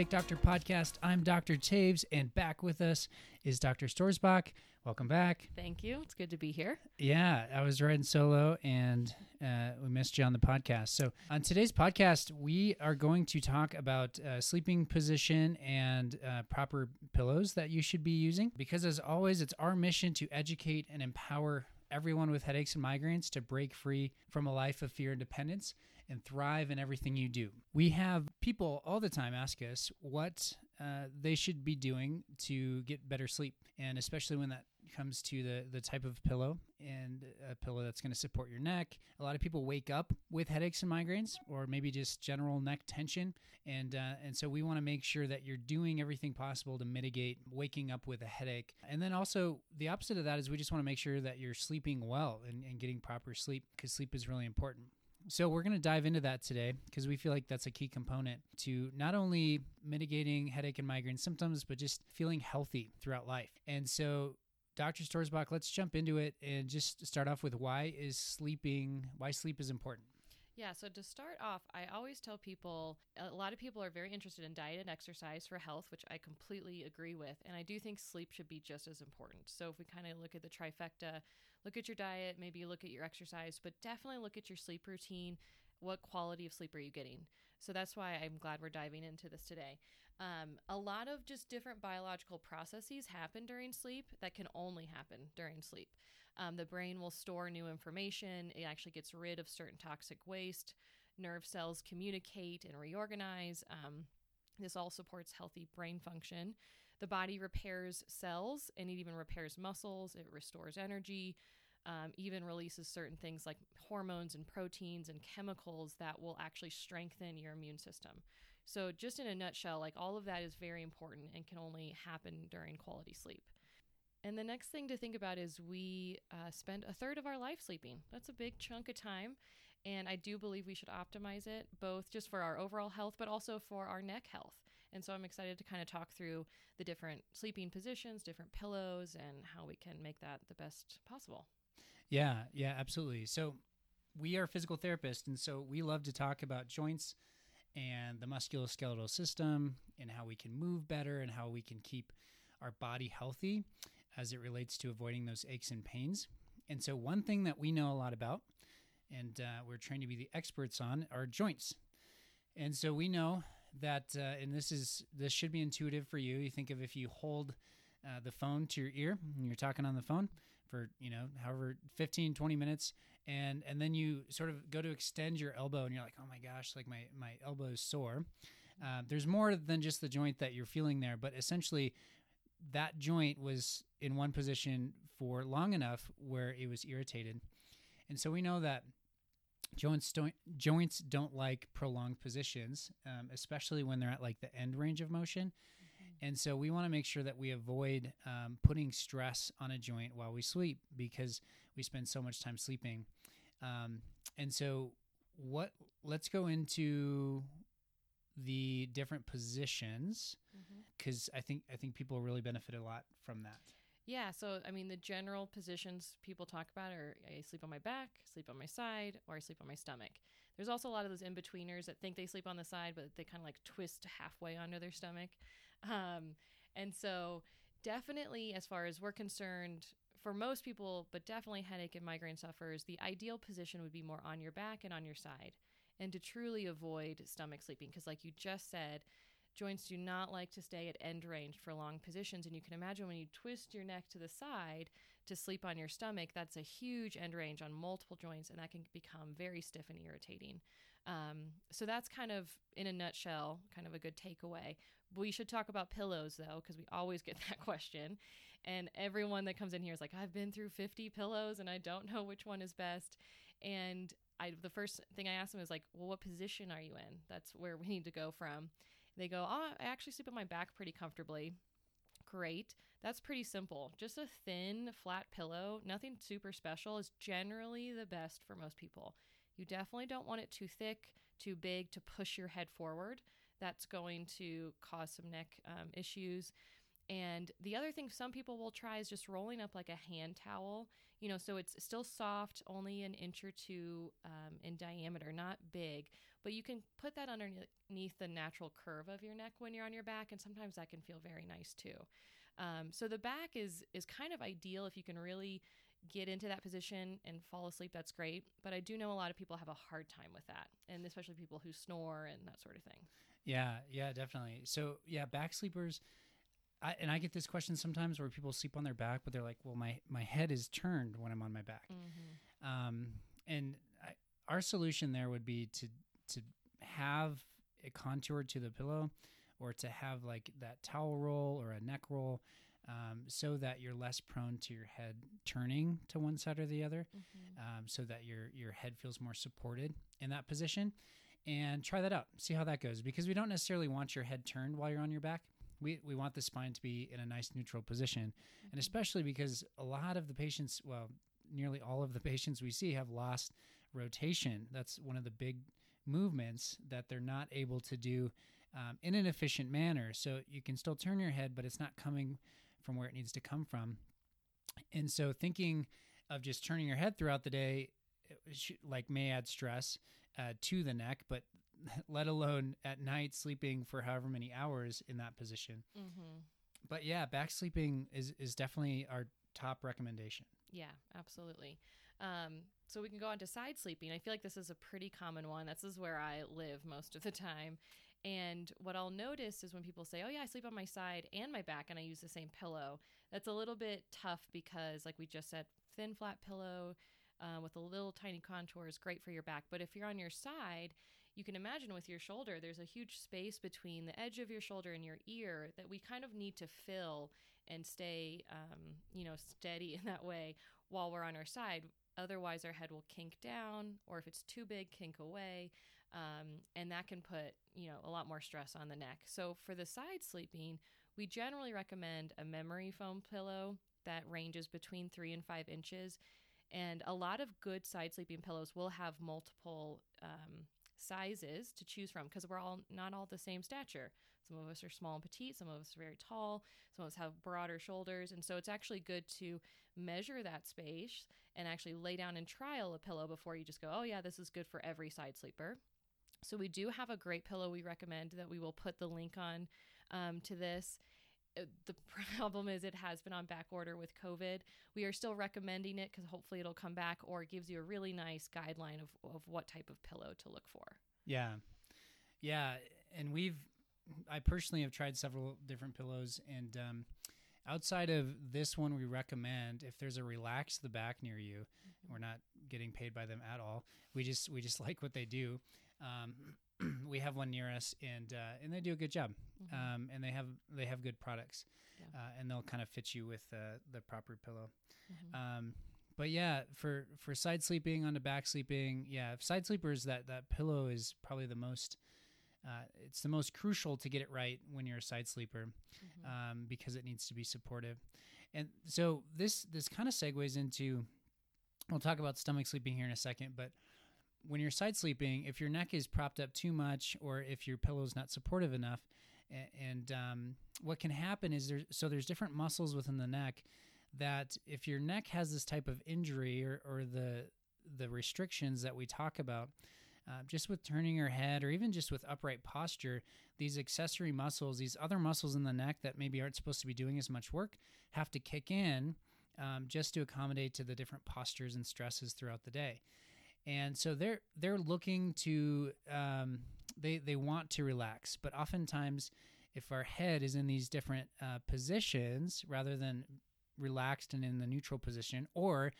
Headache Doctor podcast. I'm Dr. Taves, and back with us is Dr. Storsbach. Welcome back. Thank you. It's good to be here. Yeah, I was riding solo and uh, we missed you on the podcast. So, on today's podcast, we are going to talk about uh, sleeping position and uh, proper pillows that you should be using. Because, as always, it's our mission to educate and empower everyone with headaches and migraines to break free from a life of fear and dependence and thrive in everything you do. We have people all the time ask us what uh, they should be doing to get better sleep, and especially when that comes to the the type of pillow and a pillow that's going to support your neck. A lot of people wake up with headaches and migraines, or maybe just general neck tension, and uh, and so we want to make sure that you're doing everything possible to mitigate waking up with a headache. And then also the opposite of that is we just want to make sure that you're sleeping well and, and getting proper sleep because sleep is really important. So, we're going to dive into that today because we feel like that's a key component to not only mitigating headache and migraine symptoms, but just feeling healthy throughout life. And so, Dr. Storsbach, let's jump into it and just start off with why is sleeping, why sleep is important. Yeah, so to start off, I always tell people a lot of people are very interested in diet and exercise for health, which I completely agree with. And I do think sleep should be just as important. So if we kind of look at the trifecta, look at your diet, maybe look at your exercise, but definitely look at your sleep routine. What quality of sleep are you getting? So that's why I'm glad we're diving into this today. Um, a lot of just different biological processes happen during sleep that can only happen during sleep. Um, the brain will store new information, it actually gets rid of certain toxic waste. Nerve cells communicate and reorganize. Um, this all supports healthy brain function. The body repairs cells and it even repairs muscles, it restores energy. Um, even releases certain things like hormones and proteins and chemicals that will actually strengthen your immune system. So, just in a nutshell, like all of that is very important and can only happen during quality sleep. And the next thing to think about is we uh, spend a third of our life sleeping. That's a big chunk of time. And I do believe we should optimize it both just for our overall health, but also for our neck health. And so I'm excited to kind of talk through the different sleeping positions, different pillows, and how we can make that the best possible. Yeah, yeah, absolutely. So we are physical therapists, and so we love to talk about joints and the musculoskeletal system and how we can move better and how we can keep our body healthy as it relates to avoiding those aches and pains. And so, one thing that we know a lot about and uh, we're trained to be the experts on are joints. And so, we know that, uh, and this is this should be intuitive for you. You think of if you hold uh, the phone to your ear and you're talking on the phone for you know however 15 20 minutes and and then you sort of go to extend your elbow and you're like oh my gosh like my my elbow is sore uh, there's more than just the joint that you're feeling there but essentially that joint was in one position for long enough where it was irritated. And so we know that joints don't joints don't like prolonged positions, um, especially when they're at like the end range of motion. Mm-hmm. And so we want to make sure that we avoid um, putting stress on a joint while we sleep because we spend so much time sleeping. Um, and so what? Let's go into the different positions because. I think I think people really benefit a lot from that. Yeah, so I mean, the general positions people talk about are I sleep on my back, sleep on my side, or I sleep on my stomach. There's also a lot of those in betweeners that think they sleep on the side, but they kind of like twist halfway onto their stomach. Um, and so, definitely, as far as we're concerned, for most people, but definitely headache and migraine sufferers, the ideal position would be more on your back and on your side and to truly avoid stomach sleeping. Because, like you just said, joints do not like to stay at end range for long positions. And you can imagine when you twist your neck to the side to sleep on your stomach, that's a huge end range on multiple joints, and that can become very stiff and irritating. Um, so that's kind of, in a nutshell, kind of a good takeaway. We should talk about pillows though, because we always get that question. And everyone that comes in here is like, I've been through 50 pillows and I don't know which one is best. And I the first thing I asked them is like, well, what position are you in? That's where we need to go from. They go, oh, I actually sleep on my back pretty comfortably. Great. That's pretty simple. Just a thin, flat pillow, nothing super special, is generally the best for most people. You definitely don't want it too thick, too big to push your head forward. That's going to cause some neck um, issues. And the other thing some people will try is just rolling up like a hand towel, you know, so it's still soft, only an inch or two um, in diameter, not big, but you can put that underneath the natural curve of your neck when you're on your back, and sometimes that can feel very nice too. Um, so the back is is kind of ideal if you can really get into that position and fall asleep. That's great, but I do know a lot of people have a hard time with that, and especially people who snore and that sort of thing. Yeah, yeah, definitely. So yeah, back sleepers. I, and I get this question sometimes where people sleep on their back, but they're like, "Well, my my head is turned when I'm on my back." Mm-hmm. Um, and I, our solution there would be to to have a contour to the pillow or to have like that towel roll or a neck roll um, so that you're less prone to your head turning to one side or the other mm-hmm. um, so that your your head feels more supported in that position and try that out see how that goes because we don't necessarily want your head turned while you're on your back we, we want the spine to be in a nice neutral position mm-hmm. and especially because a lot of the patients well nearly all of the patients we see have lost rotation that's one of the big movements that they're not able to do um, in an efficient manner. So you can still turn your head, but it's not coming from where it needs to come from. And so thinking of just turning your head throughout the day, like may add stress uh, to the neck, but let alone at night sleeping for however many hours in that position. Mm-hmm. But yeah, back sleeping is is definitely our top recommendation. Yeah, absolutely. Um, so we can go on to side sleeping. I feel like this is a pretty common one. This is where I live most of the time. And what I'll notice is when people say, "Oh yeah, I sleep on my side and my back and I use the same pillow." That's a little bit tough because like we just said, thin flat pillow uh, with a little tiny contour is great for your back. But if you're on your side, you can imagine with your shoulder, there's a huge space between the edge of your shoulder and your ear that we kind of need to fill and stay, um, you know, steady in that way while we're on our side. Otherwise, our head will kink down, or if it's too big, kink away. Um, and that can put, you know, a lot more stress on the neck. So for the side sleeping, we generally recommend a memory foam pillow that ranges between three and five inches. And a lot of good side sleeping pillows will have multiple um, sizes to choose from because we're all not all the same stature. Some of us are small and petite, some of us are very tall, some of us have broader shoulders. And so it's actually good to measure that space and actually lay down and trial a pillow before you just go, oh, yeah, this is good for every side sleeper. So we do have a great pillow we recommend that we will put the link on um, to this. Uh, the problem is it has been on back order with COVID. We are still recommending it because hopefully it'll come back or it gives you a really nice guideline of, of what type of pillow to look for. Yeah. Yeah. And we've, I personally have tried several different pillows and, um, outside of this one we recommend if there's a relax the back near you mm-hmm. we're not getting paid by them at all we just we just like what they do um, we have one near us, and uh, and they do a good job, mm-hmm. um, and they have they have good products, yeah. uh, and they'll kind of fit you with uh, the proper pillow. Mm-hmm. Um, but yeah, for for side sleeping on the back sleeping, yeah, side sleepers that that pillow is probably the most. Uh, it's the most crucial to get it right when you're a side sleeper, mm-hmm. um, because it needs to be supportive. And so this this kind of segues into. We'll talk about stomach sleeping here in a second, but when you're side sleeping, if your neck is propped up too much or if your pillow is not supportive enough, and um, what can happen is there. So there's different muscles within the neck that if your neck has this type of injury or, or the the restrictions that we talk about, uh, just with turning your head or even just with upright posture, these accessory muscles, these other muscles in the neck that maybe aren't supposed to be doing as much work, have to kick in um, just to accommodate to the different postures and stresses throughout the day and so they're they're looking to um, they they want to relax, but oftentimes if our head is in these different uh, positions rather than relaxed and in the neutral position, or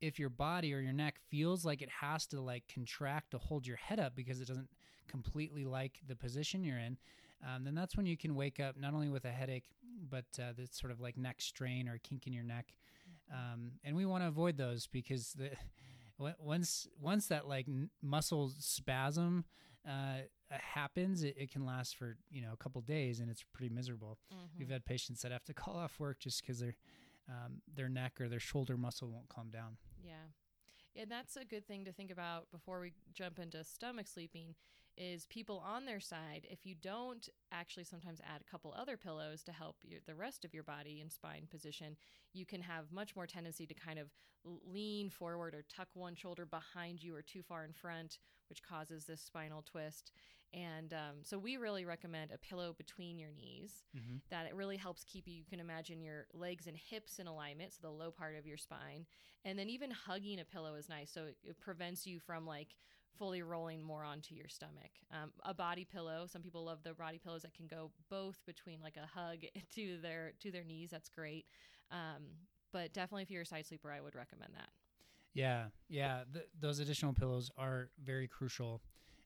if your body or your neck feels like it has to like contract to hold your head up because it doesn't completely like the position you're in, um, then that's when you can wake up not only with a headache, but uh, this sort of like neck strain or kink in your neck. Um, and we want to avoid those because the once once that like muscle spasm uh, happens, it, it, can last for you know a couple days, and it's pretty miserable. Mm-hmm. We've had patients that have to call off work just because their um, their neck or their shoulder muscle won't calm down. Yeah, and that's a good thing to think about before we jump into stomach sleeping. is people on their side, if you don't actually sometimes add a couple other pillows to help your, the rest of your body in spine position, you can have much more tendency to kind of lean forward or tuck one shoulder behind you or too far in front, which causes this spinal twist. And um, so we really recommend a pillow between your knees Mhm. that it really helps keep you, you can imagine your legs and hips in alignment, so the low part of your spine. And then even hugging a pillow is nice. So it, it prevents you from like fully rolling more onto your stomach. Um, a body pillow, some people love the body pillows that can go both between like a hug to their to their knees. That's great. Um, but definitely if you're a side sleeper, I would recommend that. Yeah, yeah. Th- those additional pillows are very crucial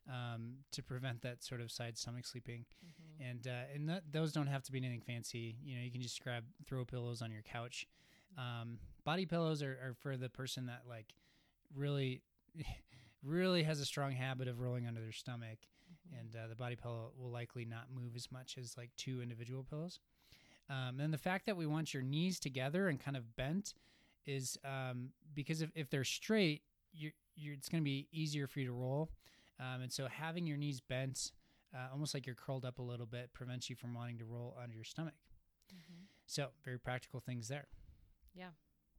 um, to prevent that sort of side stomach sleeping. And uh, and th- those don't have to be anything fancy. You know, you can just grab throw pillows on your couch. Um, body pillows are, are for the person that like really, really has a strong habit of rolling under their stomach, and uh, the body pillow will likely not move as much as like two individual pillows. Um, and the fact that we want your knees together and kind of bent is um, because if, if they're straight, you're, you're, it's going to be easier for you to roll. Um, and so having your knees bent, uh, almost like you're curled up a little bit, prevents you from wanting to roll onto your stomach. Mhm. So very practical things there. Yeah.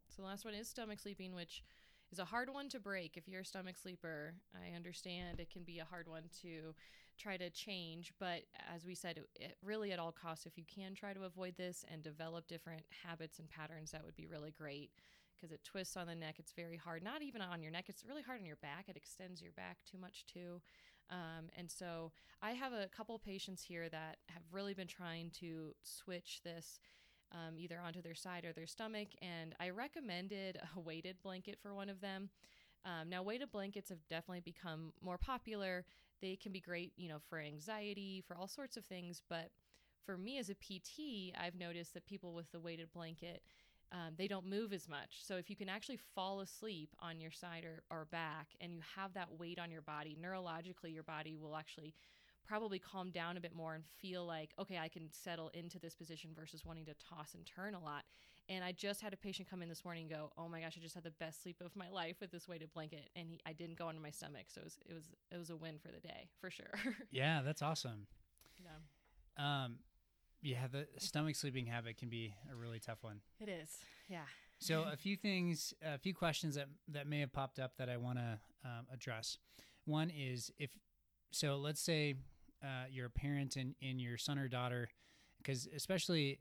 So the last one is stomach sleeping, which is a hard one to break. If you're a stomach sleeper, I understand it can be a hard one to try to change. But as we said, it, really at all costs, if you can try to avoid this and develop different habits and patterns, that would be really great because it twists on the neck. It's very hard, not even on your neck, it's really hard on your back. It extends your back too much too. Um, and so I have a couple patients here that have really been trying to switch this um, either onto their side or their stomach. And I recommended a weighted blanket for one of them. Um, now, weighted blankets have definitely become more popular. They can be great, you know, for anxiety, for all sorts of things. But for me as a PT, I've noticed that people with the weighted blanket, um, they don't move as much. So if you can actually fall asleep on your side or, or back and you have that weight on your body, neurologically, your body will actually probably calm down a bit more and feel like, okay, I can settle into this position versus wanting to toss and turn a lot. And I just had a patient come in this morning and go, "Oh my gosh, I just had the best sleep of my life with this weighted blanket, and he, I didn't go onto my stomach, so it was it was it was a win for the day for sure." Yeah, that's awesome. yeah, Um, yeah, the stomach sleeping habit can be a really tough one. it is. Yeah. So a few things, a few questions that that may have popped up that I want to um, address. One is if so, let's say uh, you're a parent and, and your son or daughter, because especially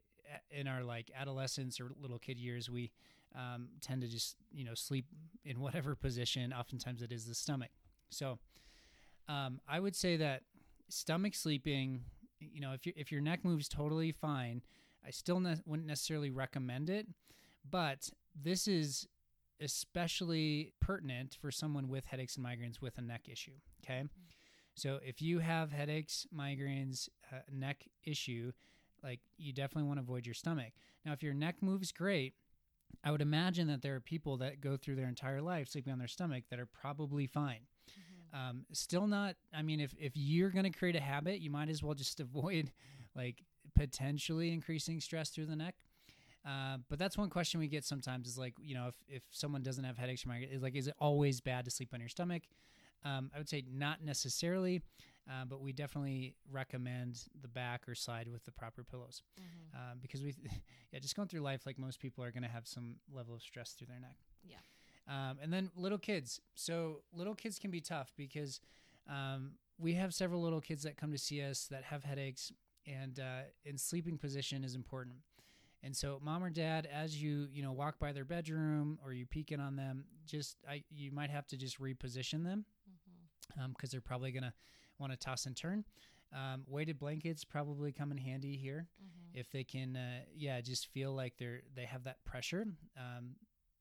in our like adolescence or little kid years, we um, tend to just you know sleep in whatever position. Oftentimes it is the stomach. So um, I would say that stomach sleeping, you know, if your if your neck moves totally fine, I still ne- wouldn't necessarily recommend it but this is especially pertinent for someone with headaches and migraines with a neck issue. Okay. So if you have headaches, migraines, uh, neck issue, like you definitely want to avoid your stomach. Now, if your neck moves great, I would imagine that there are people that go through their entire life sleeping on their stomach that are probably fine. Um, still not, I mean, if, if you're going to create a habit, you might as well just avoid like potentially increasing stress through the neck. Uh, but that's one question we get sometimes is like, you know, if, if someone doesn't have headaches or migraine, is like, is it always bad to sleep on your stomach? Um, I would say not necessarily, uh, but we definitely recommend the back or side with the proper pillows Mhm. uh, because we, yeah, just going through life like most people are going to have some level of stress through their neck. Yeah. Um, and then little kids. So little kids can be tough because um, we have several little kids that come to see us that have headaches, and uh, and sleeping position is important. And so, mom or dad, as you you know walk by their bedroom or you peek in on them, just I you might have to just reposition them Because they're probably gonna want to toss and turn. Um, weighted blankets probably come in handy here Mhm. if they can uh, yeah just feel like they're they have that pressure um,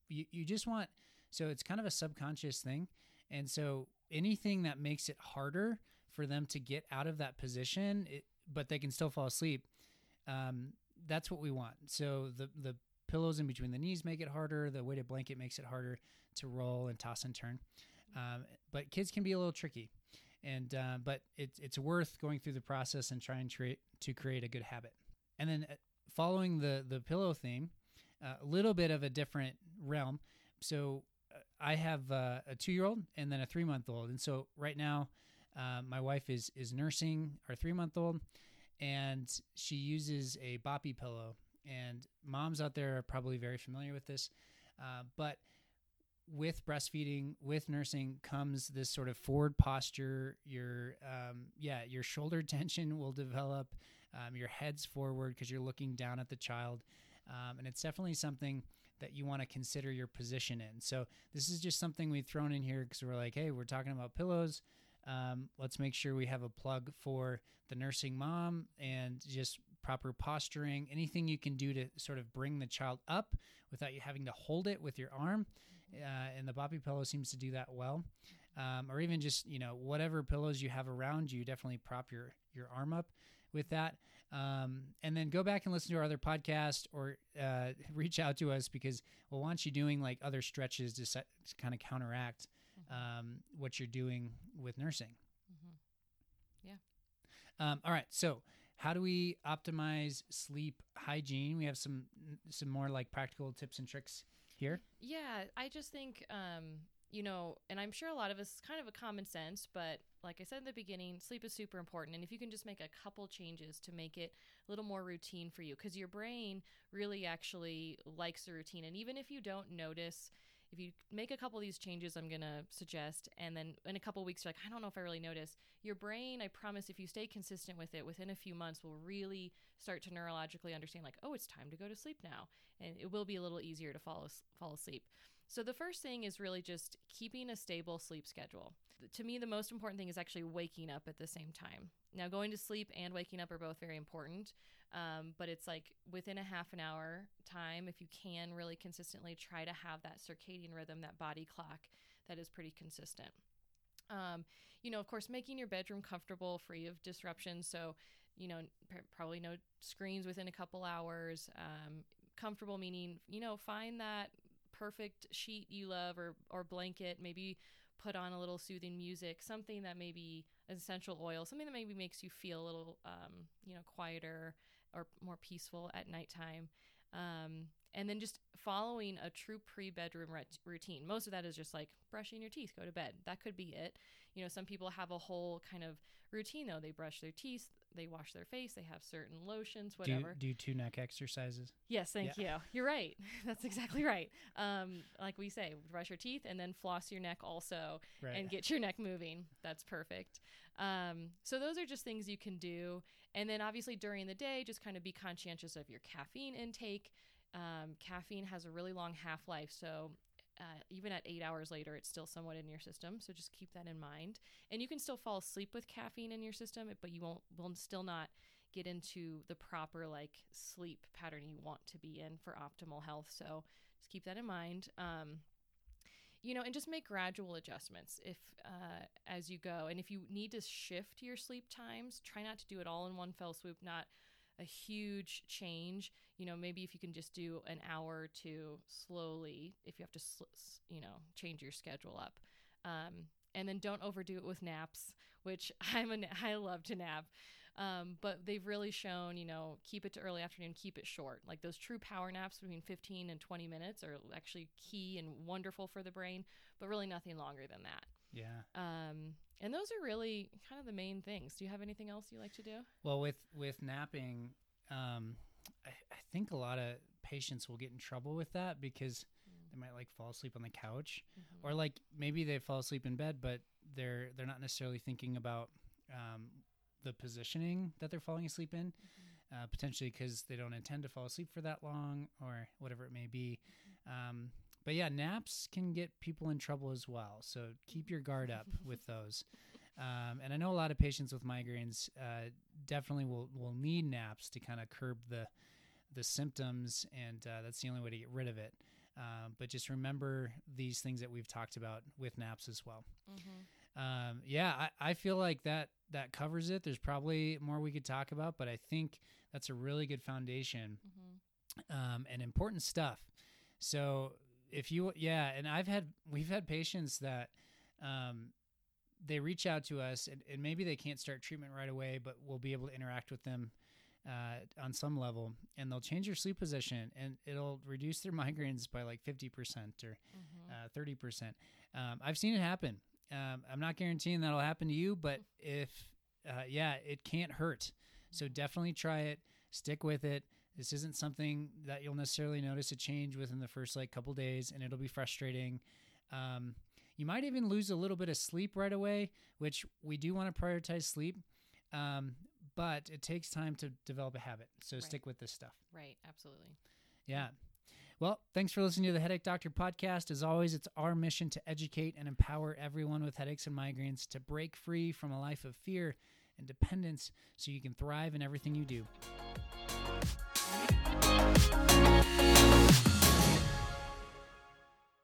you, you just want so it's kind of a subconscious thing and so anything that makes it harder for them to get out of that position it, but they can still fall asleep um, that's what we want so the the pillows in between the knees make it harder the weighted blanket makes it harder to roll and toss and turn um, but kids can be a little tricky. And uh, but it's it's worth going through the process and trying to create to create a good habit. And then uh, following the the pillow theme uh, a little bit of a different realm. So uh, i have uh, a two year old and then a three month old and so right now Uh, my wife is is nursing our three month old, and she uses a boppy pillow. And moms out there are probably very familiar with this, uh, but with breastfeeding, with nursing comes this sort of forward posture. Your um, yeah, your shoulder tension will develop. Um, your head's forward because you're looking down at the child, um, and it's definitely something that you want to consider your position in. So this is just something we've thrown in here because we're like, hey, we're talking about pillows. Um, let's make sure we have a plug for the nursing mom and just proper posturing. Anything you can do to sort of bring the child up without you having to hold it with your arm. Uh, and the boppy pillow seems to do that well. Um, or even just you know whatever pillows you have around you, definitely prop your your arm up with that. Um, and then go back and listen to our other podcast or uh, reach out to us because we'll want you doing like other stretches to, set, to kind of counteract um, what you're doing with nursing. Mm-hmm. Yeah. Um, all right. So, how do we optimize sleep hygiene? We have some some more like practical tips and tricks here. Yeah, I just think um, you know, and I'm sure a lot of us kind of a common sense, but like I said in the beginning, sleep is super important. And if you can just make a couple changes to make it a little more routine for you, because your brain really actually likes the routine. And even if you don't notice, if you make a couple of these changes, I'm going to suggest, and then in a couple weeks, you're like, I don't know if I really notice, your brain, I promise, if you stay consistent with it, within a few months, will really start to neurologically understand, like, oh, it's time to go to sleep now. And it will be a little easier to fall, fall asleep. So, the first thing is really just keeping a stable sleep schedule. To me, the most important thing is actually waking up at the same time. Now, going to sleep and waking up are both very important, um, but it's like within a half an hour time, if you can really consistently try to have that circadian rhythm, that body clock that is pretty consistent. Um, you know, of course, making your bedroom comfortable, free of disruption. So, you know, pr- probably no screens within a couple hours. Um, comfortable meaning, you know, find that perfect sheet you love or, or blanket, maybe put on a little soothing music, something that maybe essential oil, something that maybe makes you feel a little, um, you know, quieter or more peaceful at nighttime. Um, and then just following a true pre-bedroom routine. Most of that is just like brushing your teeth, go to bed. That could be it. You know, some people have a whole kind of routine though. They brush their teeth, they wash their face, they have certain lotions, whatever. Do, do two neck exercises. Yes, thank yeah. you. You're right. That's exactly right. Um, like we say, brush your teeth and then floss your neck also right. and get your neck moving. That's perfect. Um, so those are just things you can do. And then obviously during the day, just kind of be conscientious of your caffeine intake. Um, caffeine has a really long half life, so uh, even at eight hours later, it's still somewhat in your system. So just keep that in mind. And you can still fall asleep with caffeine in your system, but you won't will still not get into the proper like sleep pattern you want to be in for optimal health. So just keep that in mind. Um, you know, and just make gradual adjustments if uh, as you go. And if you need to shift your sleep times, try not to do it all in one fell swoop. Not a huge change. You know, maybe if you can just do an hour or two slowly, if you have to, you know, change your schedule up. Um, and then don't overdo it with naps, which I'm a, I love to nap. Um, but they've really shown, you know, keep it to early afternoon, keep it short. Like those true power naps between 15 and 20 minutes are actually key and wonderful for the brain, but really nothing longer than that. Yeah. Um, and those are really kind of the main things. Do you have anything else you like to do? Well, with with napping, um, I think a lot of patients will get in trouble with that because mm. they might like fall asleep on the couch, mm-hmm. or like maybe they fall asleep in bed, but they're they're not necessarily thinking about um, the positioning that they're falling asleep in. Mm-hmm. Uh, potentially because they don't intend to fall asleep for that long or whatever it may be. Mm-hmm. Um, but yeah, naps can get people in trouble as well. So keep your guard up with those. Um, and I know a lot of patients with migraines uh, definitely will, will need naps to kind of curb the the symptoms, and uh, that's the only way to get rid of it. Uh, but just remember these things that we've talked about with naps as well. Mm-hmm. Um, yeah, I, I feel like that that covers it. There's probably more we could talk about, but I think that's a really good foundation mm-hmm. um, and important stuff. So if you yeah and i've had we've had patients that um, they reach out to us and, and, maybe they can't start treatment right away but we'll be able to interact with them uh, on some level and they'll change your sleep position and it'll reduce their migraines by like 50% or mm-hmm. uh, 30% um, i've seen it happen Um, I'm not guaranteeing that'll happen to you, but if, uh, yeah, it can't hurt. So definitely try it. Stick with it. This isn't something that you'll necessarily notice a change within the first like couple days, and it'll be frustrating. Um, you might even lose a little bit of sleep right away, which we do want to prioritize sleep. Um, but it takes time to develop a habit. So Right. stick with this stuff. Right. Absolutely. Yeah. Well, thanks for listening to the Headache Doctor podcast. As always, it's our mission to educate and empower everyone with headaches and migraines to break free from a life of fear and dependence so you can thrive in everything you do.